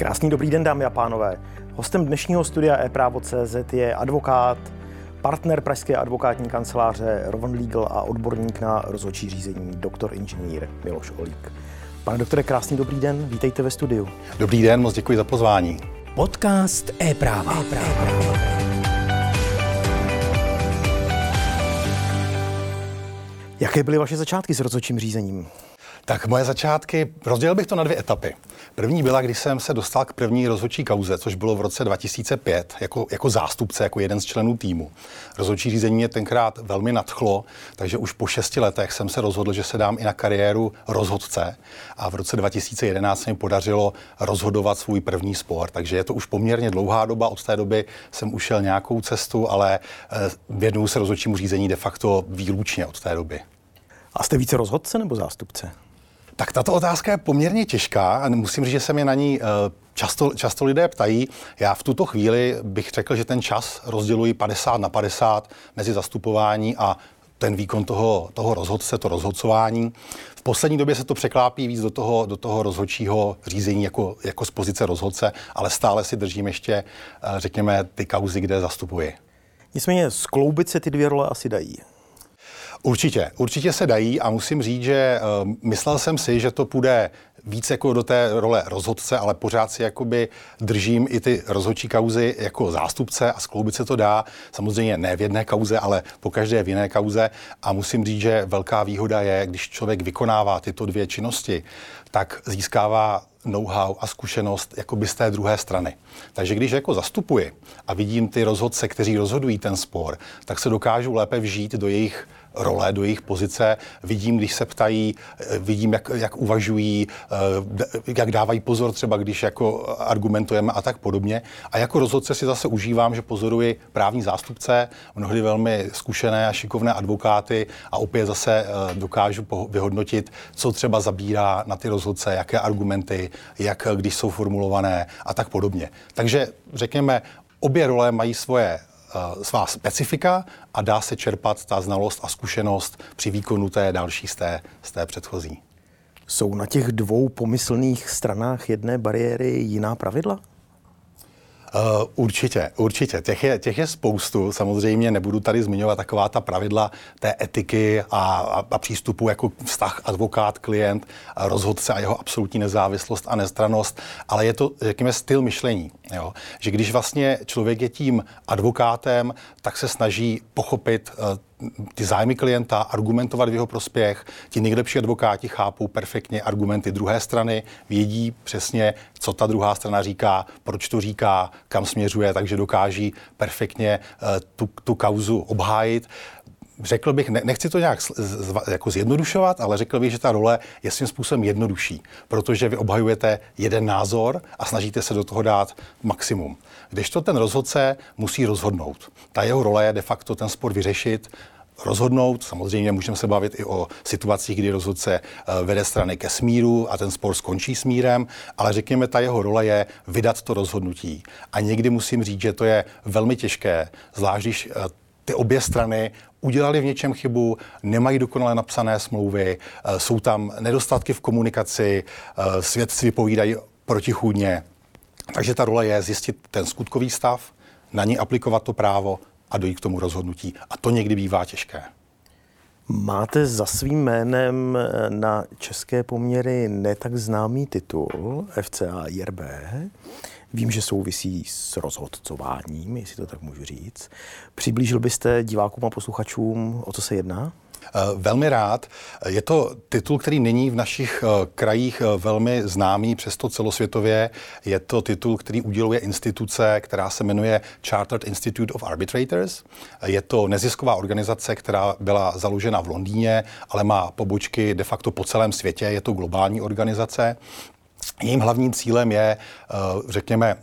Krásný dobrý den, dámy a pánové. Hostem dnešního studia e-právo.cz je advokát, partner pražské advokátní kanceláře Rowan Legal a odborník na rozhodčí řízení, doktor inženýr Miloš Olík. Pane doktore, krásný dobrý den, vítejte ve studiu. Dobrý den, moc děkuji za pozvání. Podcast e-práva. e-práva. Jaké byly vaše začátky s rozhodčím řízením? Tak moje začátky, rozdělil bych to na dvě etapy. První byla, když jsem se dostal k první rozhodčí kauze, což bylo v roce 2005, jako, jako zástupce, jako jeden z členů týmu. Rozhodčí řízení mě tenkrát velmi nadchlo, takže už po šesti letech jsem se rozhodl, že se dám i na kariéru rozhodce a v roce 2011 se mi podařilo rozhodovat svůj první spor, takže je to už poměrně dlouhá doba, od té doby jsem ušel nějakou cestu, ale eh, věnuju se rozhodčímu řízení de facto výlučně od té doby. A jste více rozhodce nebo zástupce? Tak tato otázka je poměrně těžká a musím říct, že se mě na ní eh, často, často lidé ptají. Já v tuto chvíli bych řekl, že ten čas rozděluji 50 na 50 mezi zastupování a ten výkon toho, toho rozhodce, to rozhodcování. V poslední době se to překlápí víc do toho, do toho rozhodčího řízení jako, jako z pozice rozhodce, ale stále si držím ještě, eh, řekněme, ty kauzy, kde zastupuji. Nicméně skloubit se ty dvě role asi dají. Určitě, určitě se dají a musím říct, že uh, myslel jsem si, že to půjde víc jako do té role rozhodce, ale pořád si jakoby držím i ty rozhodčí kauzy jako zástupce a skloubit se to dá. Samozřejmě ne v jedné kauze, ale po každé v jiné kauze. A musím říct, že velká výhoda je, když člověk vykonává tyto dvě činnosti, tak získává know-how a zkušenost jakoby z té druhé strany. Takže když jako zastupuji a vidím ty rozhodce, kteří rozhodují ten spor, tak se dokážu lépe vžít do jejich role, do jejich pozice. Vidím, když se ptají, eh, vidím, jak, jak uvažují, eh, jak dávají pozor třeba, když jako argumentujeme a tak podobně. A jako rozhodce si zase užívám, že pozoruji právní zástupce, mnohdy velmi zkušené a šikovné advokáty a opět zase eh, dokážu vyhodnotit, co třeba zabírá na ty rozhodce, jaké argumenty, jak když jsou formulované a tak podobně. Takže řekněme, obě role mají svoje svá specifika a dá se čerpat ta znalost a zkušenost při výkonu té další z té, z té předchozí. Jsou na těch dvou pomyslných stranách jedné bariéry jiná pravidla? Uh, určitě, určitě. Těch je, těch je spoustu. Samozřejmě nebudu tady zmiňovat taková ta pravidla té etiky a, a, a přístupu jako vztah advokát, klient, rozhodce a jeho absolutní nezávislost a nestranost, ale je to, řekněme, styl myšlení. Jo? Že když vlastně člověk je tím advokátem, tak se snaží pochopit uh, ty zájmy klienta, argumentovat v jeho prospěch. Ti nejlepší advokáti chápou perfektně argumenty druhé strany, vědí přesně, co ta druhá strana říká, proč to říká, kam směřuje, takže dokáží perfektně uh, tu, tu kauzu obhájit řekl bych, ne, nechci to nějak z, z, jako zjednodušovat, ale řekl bych, že ta role je svým způsobem jednodušší, protože vy obhajujete jeden názor a snažíte se do toho dát maximum. Když to ten rozhodce musí rozhodnout. Ta jeho role je de facto ten spor vyřešit, rozhodnout. Samozřejmě můžeme se bavit i o situacích, kdy rozhodce eh, vede strany ke smíru a ten spor skončí smírem, ale řekněme, ta jeho role je vydat to rozhodnutí. A někdy musím říct, že to je velmi těžké, zvlášť když eh, ty obě strany udělali v něčem chybu, nemají dokonale napsané smlouvy, eh, jsou tam nedostatky v komunikaci, svědci vypovídají protichůdně. Takže ta role je zjistit ten skutkový stav, na ní aplikovat to právo a dojít k tomu rozhodnutí. A to někdy bývá těžké. Máte za svým jménem na české poměry ne tak známý titul FCA IRB. Vím, že souvisí s rozhodcováním, jestli to tak můžu říct. Přiblížil byste divákům a posluchačům, o co se jedná? Eh, velmi rád. Je to titul, který není v našich eh, krajích eh, velmi známý, přesto celosvětově. Je to titul, který uděluje instituce, která se jmenuje Chartered Institute of Arbitrators. Je to nezisková organizace, která byla založena v Londýně, ale má pobočky de facto po celém světě. Je to globální organizace. Jejím hlavním cílem je, řekněme,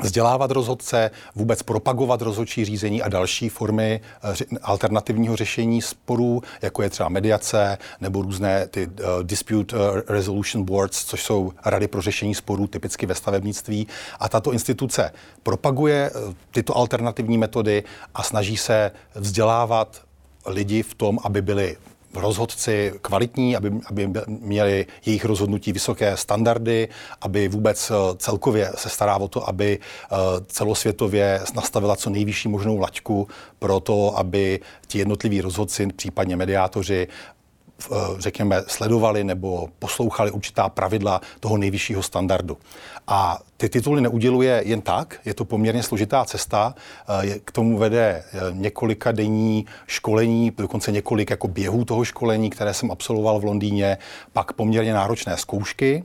vzdělávat rozhodce, vůbec propagovat rozhodčí řízení a další formy eh, alternativního řešení sporů, jako je třeba mediace nebo různé ty uh, dispute resolution boards, což jsou rady pro řešení sporů typicky ve stavebnictví. A tato instituce propaguje tyto alternativní metody a snaží se vzdělávat lidi v tom, aby byli rozhodci kvalitní, aby, aby měli jejich rozhodnutí vysoké standardy, aby vůbec celkově se stará o to, aby celosvětově nastavila co nejvyšší možnou laťku pro to, aby ti jednotliví rozhodci, případně mediátoři, Eh, řekněme, sledovali nebo poslouchali určitá pravidla toho nejvyššího standardu. A ty tituly neuděluje jen tak, je to poměrně složitá cesta, eh, k tomu vede eh, několika denní školení, dokonce několik jako běhů toho školení, které jsem absolvoval v Londýně, pak poměrně náročné zkoušky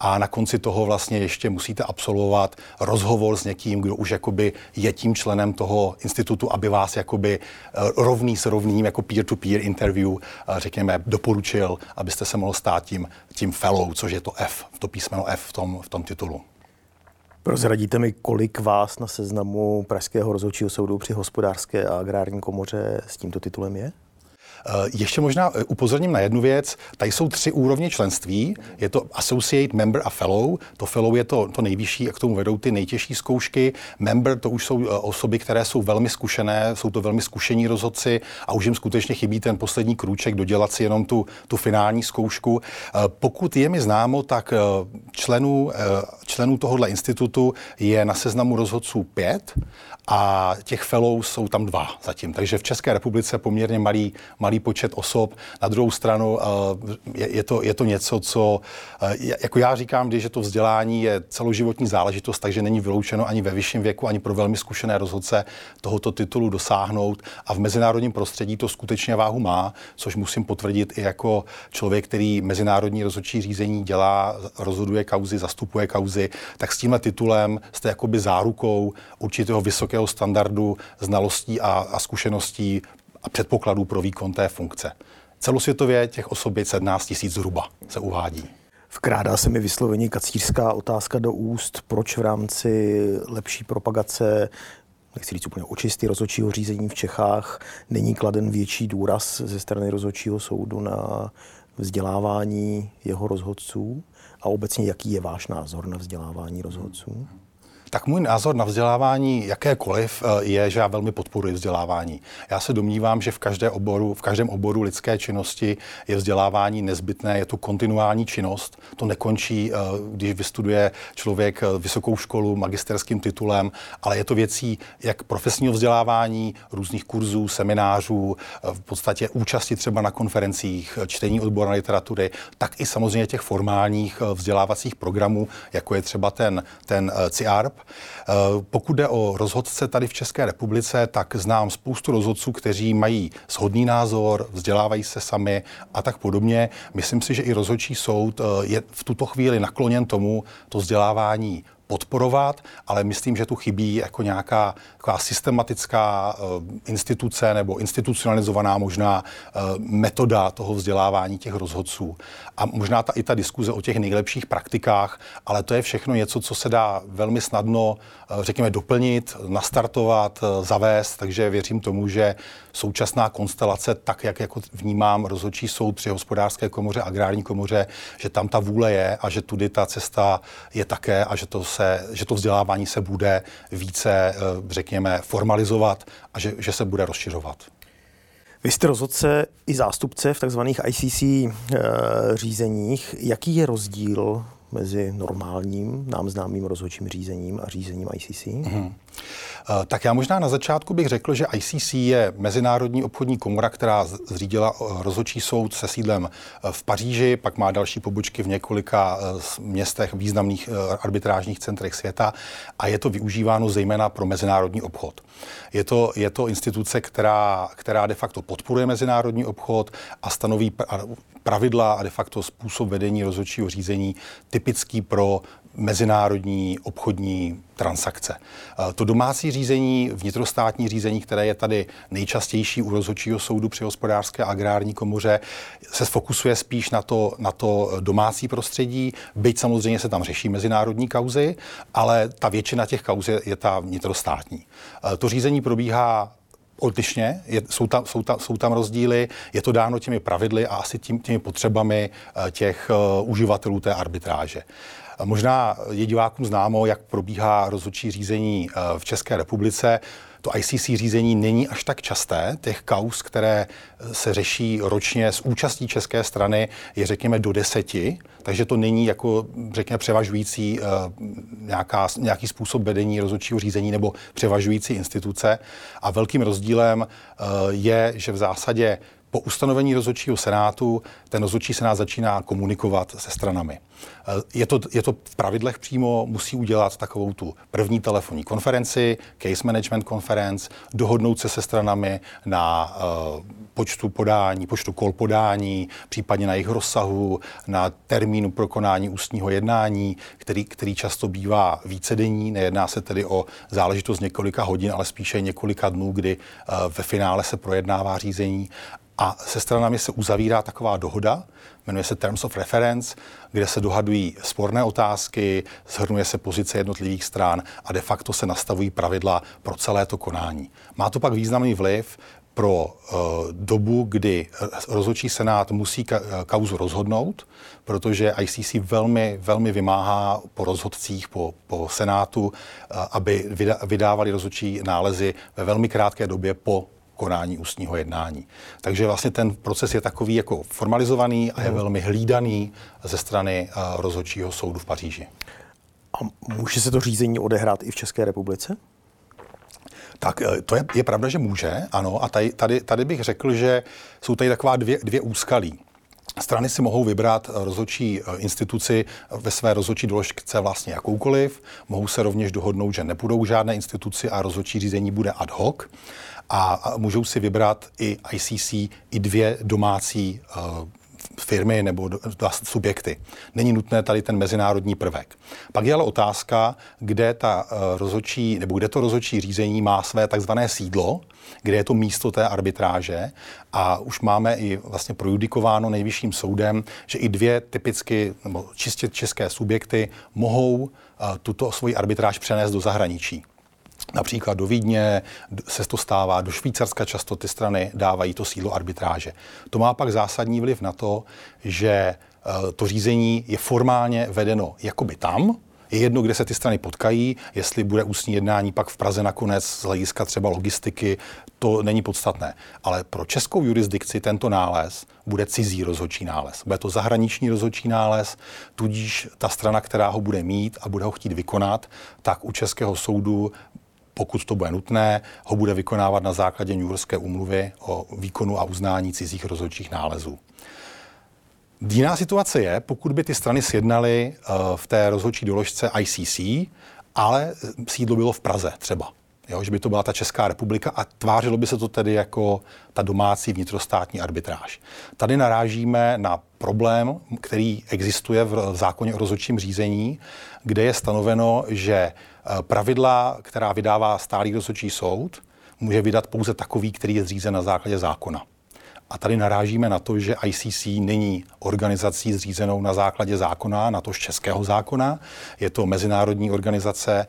a na konci toho vlastně ještě musíte absolvovat rozhovor s někým, kdo už jakoby je tím členem toho institutu, aby vás jakoby eh, rovný s rovným jako peer-to-peer interview, eh, řekněme, doporučil, abyste se mohl stát tím, tím fellow, což je to F, to písmeno F v tom, v tom titulu. Prozradíte mi, kolik vás na seznamu Pražského rozhodčího soudu při hospodářské a agrární komoře s tímto titulem je? Eh, ještě možná eh, upozorním na jednu věc. Tady jsou tři úrovně členství. Je to Associate, Member a Fellow. To Fellow je to, to nejvyšší a k tomu vedou ty nejtěžší zkoušky. Member to už jsou eh, osoby, které jsou velmi zkušené, jsou to velmi zkušení rozhodci a už jim skutečně chybí ten poslední krůček dodělat si jenom tu, tu finální zkoušku. Pokud je mi známo, tak členů, členů tohohle institutu je na seznamu rozhodců pět a těch fellows jsou tam dva zatím. Takže v České republice poměrně malý, malý počet osob. Na druhou stranu eh, je, je, to, je to něco, co, eh, jako já říkám, když je to vzdělání je celoživotní záležitost, takže není vyloučeno ani ve vyšším věku, ani pro velmi zkušené rozhodce tohoto titulu dosáhnout. A v mezinárodním prostředí to skutečně váhu má, což musím potvrdit i jako člověk, který mezinárodní rozhodčí řízení dělá, rozhoduje kauzy, zastupuje kauzy, tak s tímhle titulem jste jakoby zárukou určitého vysokého vysokého standardu znalostí a, a zkušeností a předpokladů pro výkon té funkce. Celosvětově těch osob je 17 tisíc zhruba, se uvádí. Vkrádá se mi vysloveně kacířská otázka do úst, proč v rámci lepší propagace nechci říct úplně očisty rozhodčího řízení v Čechách, není kladen větší důraz ze strany rozhodčího soudu na vzdělávání jeho rozhodců a obecně jaký je váš názor na vzdělávání rozhodců? Tak můj názor na vzdělávání jakékoliv eh, je, že já velmi podporuji vzdělávání. Já se domnívám, že v, každé oboru, v každém oboru lidské činnosti je vzdělávání nezbytné, je to kontinuální činnost. To nekončí, eh, když vystuduje člověk eh, vysokou školu magisterským titulem, ale je to věcí jak profesního vzdělávání, různých kurzů, seminářů, v podstatě účasti třeba na konferencích, čtení odborné literatury, tak i samozřejmě těch formálních vzdělávacích programů, jako je třeba ten, ten CIARP, pokud jde o rozhodce tady v České republice, tak znám spoustu rozhodců, kteří mají shodný názor, vzdělávají se sami a tak podobně. Myslím si, že i rozhodčí soud eh, je v tuto chvíli nakloněn tomu to vzdělávání podporovat, ale myslím, že tu chybí jako nějaká taková systematická uh, instituce nebo institucionalizovaná možná uh, metoda toho vzdělávání těch rozhodců. A možná ta, i ta diskuze o těch nejlepších praktikách, ale to je všechno něco, co se dá velmi snadno, uh, řekněme, doplnit, nastartovat, zavést, takže věřím tomu, že současná konstelace, tak jak jako vnímám rozhodčí soud při hospodářské komoře, agrární komoře, že tam ta vůle je a že tudy ta cesta je také a že to, se, že to vzdělávání se bude více, eh, řekněme, formalizovat a že, že se bude rozšiřovat. Vy jste rozhodce i zástupce v takzvaných ICC e, eh, řízeních. Jaký je rozdíl mezi normálním, nám známým rozhodčím řízením a řízením ICC? Mm-hmm. Eh, tak já možná na začátku bych řekl, že ICC je mezinárodní obchodní komora, která zřídila eh, rozhodčí soud se sídlem eh, v Paříži, pak má další pobočky v několika městech, významných arbitrážních centrech světa a je to využíváno zejména pro mezinárodní obchod. Je to, je to instituce, která, která de facto podporuje mezinárodní obchod a stanoví pravidla a de facto způsob vedení rozhodčího řízení typický pro mezinárodní obchodní transakce. To domácí řízení, vnitrostátní řízení, které je tady nejčastější u rozhodčího soudu při hospodářské a agrární komoře, se fokusuje spíš na to, na to domácí prostředí, byť samozřejmě se tam řeší mezinárodní kauzy, ale ta většina těch kauz je, je ta vnitrostátní. To řízení probíhá odlišně, je, jsou, tam, jsou, tam, jsou tam rozdíly, je to dáno těmi pravidly a asi tím, těmi potřebami eh, těch uh, uživatelů té arbitráže. Možná je divákům známo, jak probíhá rozhodčí řízení uh, v České republice. To ICC řízení není až tak časté. Těch kaus, které se řeší ročně s účastí české strany, je řekněme do deseti, takže to není jako řekněme převažující uh, nějaká, nějaký způsob vedení rozhodčího řízení nebo převažující instituce. A velkým rozdílem uh, je, že v zásadě po ustanovení rozhodčího senátu ten rozhodčí senát začíná komunikovat se stranami. Eh, je to, je to v pravidlech přímo, musí udělat takovou tu první telefonní konferenci, case management conference, dohodnout se se stranami na uh, počtu podání, počtu kol podání, případně na jejich rozsahu, na termínu pro konání ústního jednání, který, který často bývá vícedenní, nejedná se tedy o záležitost několika hodin, ale spíše několika dnů, kdy uh, ve finále se projednává řízení a se stranami se uzavírá taková dohoda, jmenuje se Terms of Reference, kde se dohadují sporné otázky, shrnuje se pozice jednotlivých stran a de facto se nastavují pravidla pro celé to konání. Má to pak významný vliv pro uh, dobu, kdy rozhodčí senát musí ka- kauzu rozhodnout, protože ICC velmi, velmi vymáhá po rozhodcích, po, po senátu, uh, aby vydávali rozhodčí nálezy ve velmi krátké době po konání ústního jednání. Takže vlastně ten proces je takový jako formalizovaný a je mhm. velmi hlídaný ze strany uh, rozhodčího soudu v Paříži. A může se to řízení odehrát i v České republice? Tak eh, to je, je pravda, že může, ano. A tady, tady, tady bych řekl, že jsou tady taková dvě, dvě úskalí. Strany si mohou vybrat eh, rozhodčí instituci ve své rozhodčí doložce vlastně jakoukoliv. Mohou se rovněž dohodnout, že nepůjdou žádné instituci a rozhodčí řízení bude ad hoc a můžou si vybrat i ICC, i dvě domácí uh, firmy nebo subjekty. Není nutné tady ten mezinárodní prvek. Pak je ale otázka, kde, ta uh, rozhodčí, nebo kde to rozhodčí řízení má své takzvané sídlo, kde je to místo té arbitráže a už máme i vlastně projudikováno nejvyšším soudem, že i dvě typicky nebo čistě české subjekty mohou uh, tuto svoji arbitráž přenést do zahraničí. Například do Vídně se to stává, do Švýcarska často ty strany dávají to sídlo arbitráže. To má pak zásadní vliv na to, že eh, to řízení je formálně vedeno jakoby tam, je jedno, kde se ty strany potkají, jestli bude ústní jednání pak v Praze nakonec z hlediska třeba logistiky, to není podstatné. Ale pro českou jurisdikci tento nález bude cizí rozhodčí nález. Bude to zahraniční rozhodčí nález, tudíž ta strana, která ho bude mít a bude ho chtít vykonat, tak u českého soudu pokud to bude nutné, ho bude vykonávat na základě New Yorkské úmluvy o výkonu a uznání cizích rozhodčích nálezů. Jiná situace je, pokud by ty strany sjednaly uh, v té rozhodčí doložce ICC, ale sídlo bylo v Praze třeba. Jo, že by to byla ta Česká republika a tvářilo by se to tedy jako ta domácí vnitrostátní arbitráž. Tady narážíme na problém, který existuje v zákoně o rozhodčím řízení, kde je stanoveno, že Eh, pravidla, která vydává stálý rozhodčí soud, může vydat pouze takový, který je zřízen na základě zákona. A tady narážíme na to, že ICC není organizací zřízenou na základě zákona, na to českého zákona. Je to mezinárodní organizace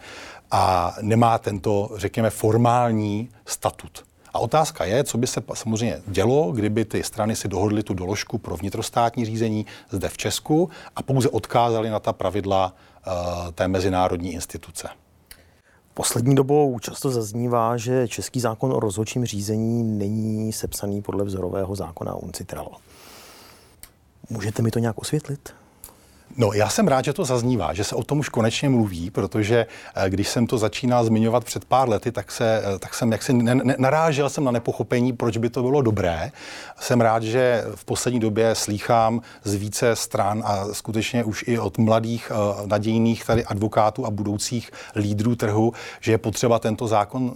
a nemá tento, řekněme, formální statut. A otázka je, co by se samozřejmě dělo, kdyby ty strany si dohodly tu doložku pro vnitrostátní řízení zde v Česku a pouze odkázali na ta pravidla uh, té mezinárodní instituce. Poslední dobou často zaznívá, že český zákon o rozhodčím řízení není sepsaný podle vzorového zákona UNCITRAL. Můžete mi to nějak osvětlit? No, já jsem rád, že to zaznívá, že se o tom už konečně mluví, protože eh, když jsem to začínal zmiňovat před pár lety, tak, se, eh, tak jsem jaksi ne, ne, narážel jsem na nepochopení, proč by to bylo dobré. Jsem rád, že v poslední době slýchám z více stran a skutečně už i od mladých eh, nadějných tady advokátů a budoucích lídrů trhu, že je potřeba tento zákon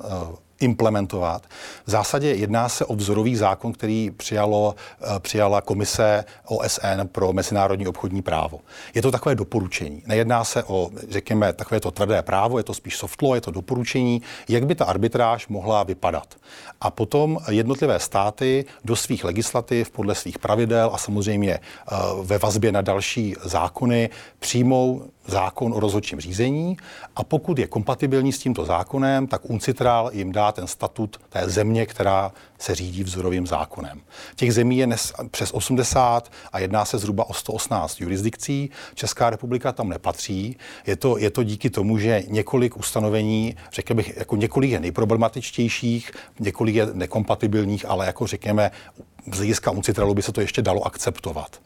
implementovat. V zásadě jedná se o vzorový zákon, který přijalo, eh, přijala komise OSN pro mezinárodní obchodní právo. Je to takové doporučení. Nejedná se o, řekněme, takové to tvrdé právo, je to spíš soft law, je to doporučení, jak by ta arbitráž mohla vypadat. A potom jednotlivé státy do svých legislativ, podle svých pravidel a samozřejmě eh, ve vazbě na další zákony přijmou zákon o rozhodčím řízení a pokud je kompatibilní s tímto zákonem, tak UNCITRAL jim dá ten statut té země, která se řídí vzorovým zákonem. Těch zemí je nes, přes 80 a jedná se zhruba o 118 jurisdikcí. Česká republika tam nepatří. Je to, je to díky tomu, že několik ustanovení, řekl bych, jako několik je nejproblematičtějších, několik je nekompatibilních, ale jako řekněme, z hlediska UNCITRALu by se to ještě dalo akceptovat.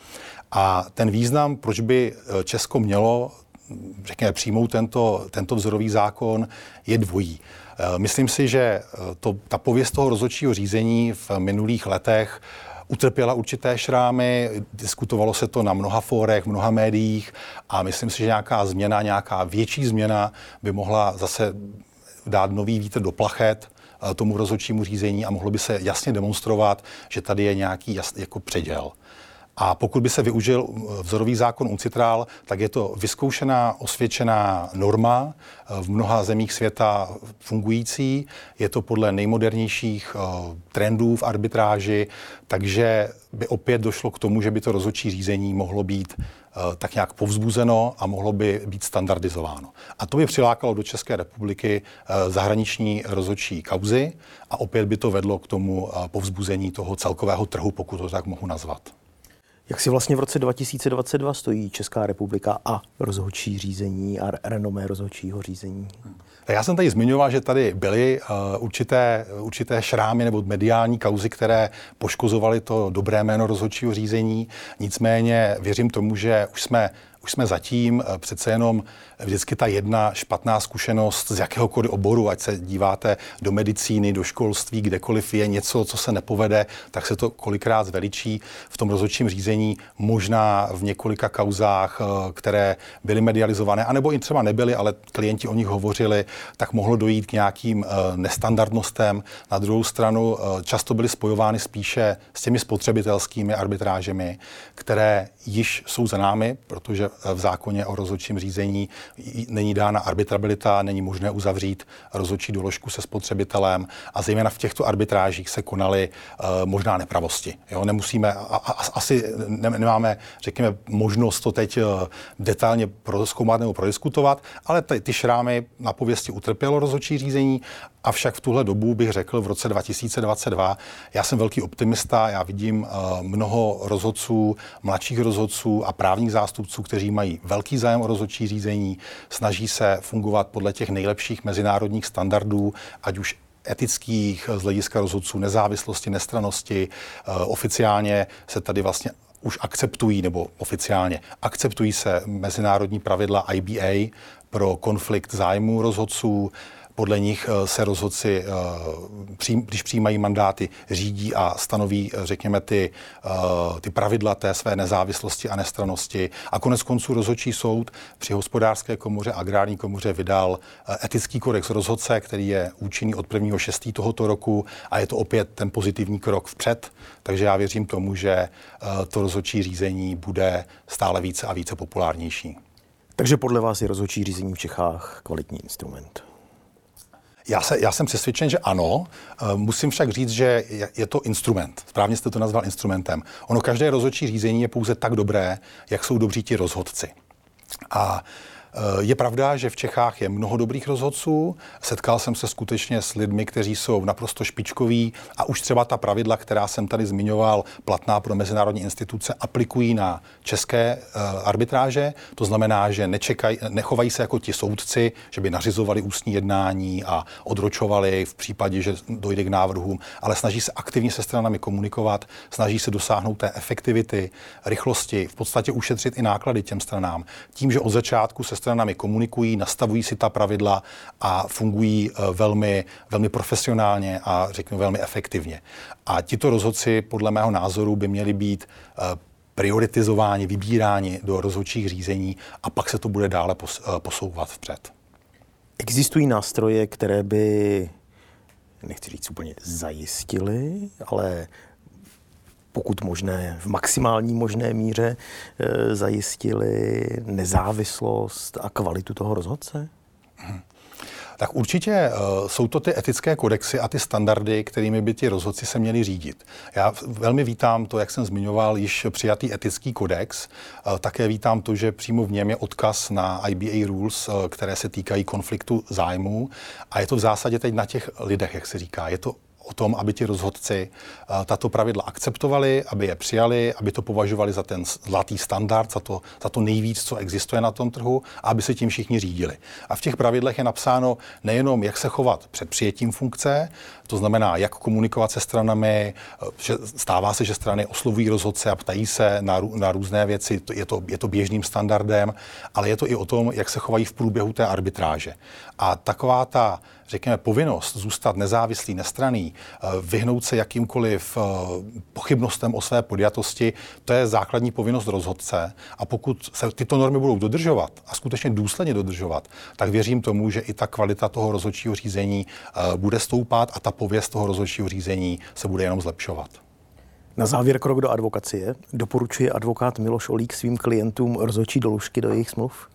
A ten význam, proč by eh, Česko mělo řekněme, přijmout tento, tento vzorový zákon, je dvojí. Eh, myslím si, že eh, to, ta pověst toho rozhodčího řízení v minulých letech utrpěla určité šrámy, diskutovalo se to na mnoha fórech, mnoha médiích a myslím si, že nějaká změna, nějaká větší změna by mohla zase dát nový vítr do plachet tomu rozhodčímu řízení a mohlo by se jasně demonstrovat, že tady je nějaký jasný jako předěl. A pokud by se využil vzorový zákon UNCITRAL, tak je to vyzkoušená, osvědčená norma eh, v mnoha zemích světa fungující. Je to podle nejmodernějších eh, trendů v arbitráži, takže by opět došlo k tomu, že by to rozhodčí řízení mohlo být tak nějak povzbuzeno a mohlo by být standardizováno. A to by přilákalo do České republiky zahraniční rozhodčí kauzy a opět by to vedlo k tomu povzbuzení toho celkového trhu, pokud to tak mohu nazvat. Jak si vlastně v roce 2022 stojí Česká republika a rozhodčí řízení a renomé rozhodčího řízení? Já jsem tady zmiňoval, že tady byly uh, určité, určité šrámy nebo mediální kauzy, které poškozovaly to dobré jméno rozhodčího řízení. Nicméně věřím tomu, že už jsme už jsme zatím eh, přece jenom vždycky ta jedna špatná zkušenost z jakéhokoliv oboru, ať se díváte do medicíny, do školství, kdekoliv je něco, co se nepovede, tak se to kolikrát zveličí v tom rozhodčím řízení, možná v několika kauzách, eh, které byly medializované, anebo i třeba nebyly, ale klienti o nich hovořili, tak mohlo dojít k nějakým eh, nestandardnostem. Na druhou stranu často byly spojovány spíše s těmi spotřebitelskými arbitrážemi, které již jsou za námi, protože v zákoně o rozhodčím řízení není dána arbitrabilita, není možné uzavřít rozhodčí doložku se spotřebitelem a zejména v těchto arbitrážích se konaly uh, možná nepravosti. Jo? Nemusíme, a, a, asi ne, nemáme, řekněme, možnost to teď uh, detailně prozkoumat nebo prodiskutovat, ale ty, ty šrámy na pověsti utrpělo rozhodčí řízení Avšak v tuhle dobu bych řekl v roce 2022, já jsem velký optimista, já vidím uh, mnoho rozhodců, mladších rozhodců a právních zástupců, kteří mají velký zájem o rozhodčí řízení, snaží se fungovat podle těch nejlepších mezinárodních standardů, ať už etických z hlediska rozhodců, nezávislosti, nestranosti. Uh, oficiálně se tady vlastně už akceptují, nebo oficiálně akceptují se mezinárodní pravidla IBA pro konflikt zájmů rozhodců. Podle nich eh, se rozhodci, eh, když přijímají mandáty, řídí a stanoví, eh, řekněme, ty, ty pravidla té své nezávislosti a nestranosti. A konec konců rozhodčí soud při hospodářské komoře a agrární komoře vydal etický kodex rozhodce, který je účinný od 1.6. tohoto roku a je to opět ten pozitivní krok vpřed. Takže já věřím tomu, že to rozhodčí řízení bude stále více a více populárnější. Takže podle vás je rozhodčí řízení v Čechách kvalitní instrument? Já, se, já jsem přesvědčen, že ano. Eh, musím však říct, že je to instrument. Správně jste to nazval instrumentem. Ono každé rozhodčí řízení je pouze tak dobré, jak jsou dobří ti rozhodci. A Eh, je pravda, že v Čechách je mnoho dobrých rozhodců. Setkal jsem se skutečně s lidmi, kteří jsou naprosto špičkoví a už třeba ta pravidla, která jsem tady zmiňoval, platná pro mezinárodní instituce, aplikují na české uh, arbitráže. To znamená, že nečekaj, nechovají se jako ti soudci, že by nařizovali ústní jednání a odročovali v případě, že dojde k návrhům, ale snaží se aktivně se stranami komunikovat, snaží se dosáhnout té efektivity, rychlosti, v podstatě ušetřit i náklady těm stranám. Tím, že od začátku se stranami komunikují, nastavují si ta pravidla a fungují eh, velmi, velmi profesionálně a řeknu velmi efektivně. A tito rozhodci podle mého názoru by měli být eh, prioritizováni, vybíráni do rozhodčích řízení a pak se to bude dále eh, posouvat vpřed. Existují nástroje, které by, nechci říct úplně zajistily, ale pokud možné, v maximální možné míře e, zajistili nezávislost a kvalitu toho rozhodce? Hmm. Tak určitě uh, jsou to ty etické kodexy a ty standardy, kterými by ti rozhodci se měli řídit. Já velmi vítám to, jak jsem zmiňoval, již přijatý etický kodex. Uh, také vítám to, že přímo v něm je odkaz na IBA rules, které se týkají konfliktu zájmů. A je to v zásadě teď na těch lidech, jak se říká. Je to o tom, aby ti rozhodci eh, tato pravidla akceptovali, aby je přijali, aby to považovali za ten zlatý standard, za to, za to nejvíc, co existuje na tom trhu, a aby se tím všichni řídili. A v těch pravidlech je napsáno nejenom, jak se chovat před přijetím funkce, to znamená, jak komunikovat se stranami, stává se, že strany oslovují rozhodce a ptají se na, na různé věci, je to, je to běžným standardem, ale je to i o tom, jak se chovají v průběhu té arbitráže. A taková ta řekněme, povinnost zůstat nezávislý, nestraný, eh, vyhnout se jakýmkoliv eh, pochybnostem o své podjatosti, to je základní povinnost rozhodce. A pokud se tyto normy budou dodržovat a skutečně důsledně dodržovat, tak věřím tomu, že i ta kvalita toho rozhodčího řízení eh, bude stoupat a ta pověst toho rozhodčího řízení se bude jenom zlepšovat. Na závěr krok do advokacie. Doporučuje advokát Miloš Olík svým klientům rozhodčí doložky do jejich smluv?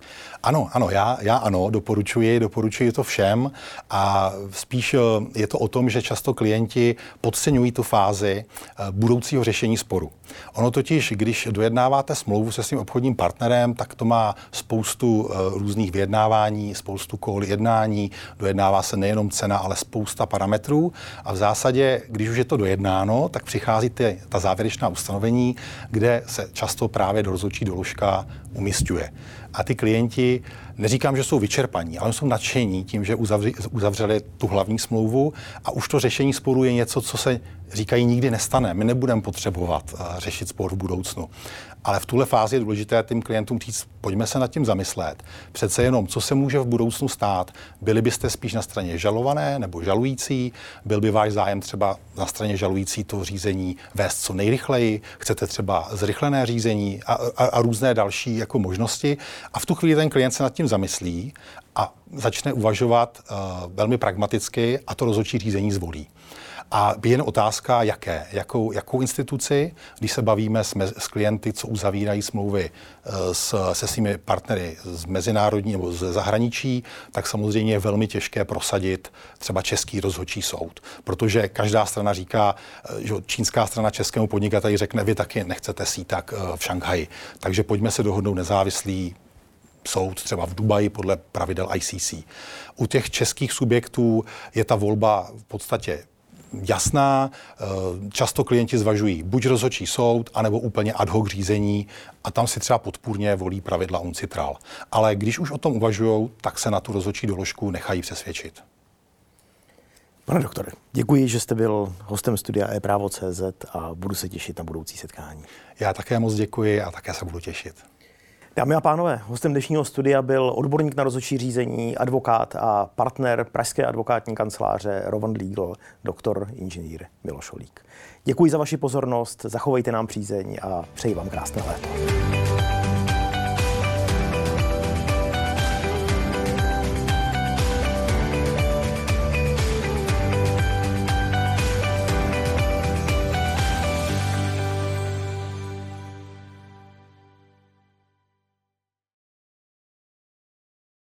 Ano, ano, já, já ano, doporučuji, doporučuji to všem a spíš eh, je to o tom, že často klienti podceňují tu fázi eh, budoucího řešení sporu. Ono totiž, když dojednáváte smlouvu se svým obchodním partnerem, tak to má spoustu eh, různých vyjednávání, spoustu kol jednání, dojednává se nejenom cena, ale spousta parametrů a v zásadě, když už je to dojednáno, tak přichází ty, ta závěrečná ustanovení, kde se často právě do rozhodčí doložka umistuje a ty klienti, neříkám, že jsou vyčerpaní, ale jsou nadšení tím, že uzavři, uzavřeli tu hlavní smlouvu a už to řešení sporu je něco, co se říkají nikdy nestane. My nebudeme potřebovat uh, řešit spor v budoucnu. Ale v tuhle fázi je důležité tím klientům říct, pojďme se nad tím zamyslet. Přece jenom, co se může v budoucnu stát? Byli byste spíš na straně žalované nebo žalující? Byl by váš zájem třeba na straně žalující to řízení vést co nejrychleji? Chcete třeba zrychlené řízení a, a, a různé další jako možnosti? A v tu chvíli ten klient se nad tím zamyslí a začne uvažovat uh, velmi pragmaticky a to rozhodčí řízení zvolí. A jen otázka, jaké, jakou, jakou instituci, když se bavíme s, mez, s klienty, co uzavírají smlouvy eh, s, se svými partnery z mezinárodní nebo z zahraničí, tak samozřejmě je velmi těžké prosadit třeba český rozhodčí soud. Protože každá strana říká, eh, že čínská strana českému podnikateli řekne, vy taky nechcete si tak eh, v Šanghaji. Takže pojďme se dohodnout nezávislý soud třeba v Dubaji podle pravidel ICC. U těch českých subjektů je ta volba v podstatě jasná. Eh, často klienti zvažují buď rozhodčí soud, anebo úplně ad hoc řízení a tam si třeba podpůrně volí pravidla uncitral. Ale když už o tom uvažují, tak se na tu rozhodčí doložku nechají přesvědčit. Pane doktore, děkuji, že jste byl hostem studia e-právo.cz a budu se těšit na budoucí setkání. Já také moc děkuji a také se budu těšit. Dámy a pánové, hostem dnešního studia byl odborník na rozhodčí řízení, advokát a partner Pražské advokátní kanceláře Rowan Legal, doktor inženýr Miloš Olík. Děkuji za vaši pozornost, zachovejte nám přízeň a přeji vám krásné léto.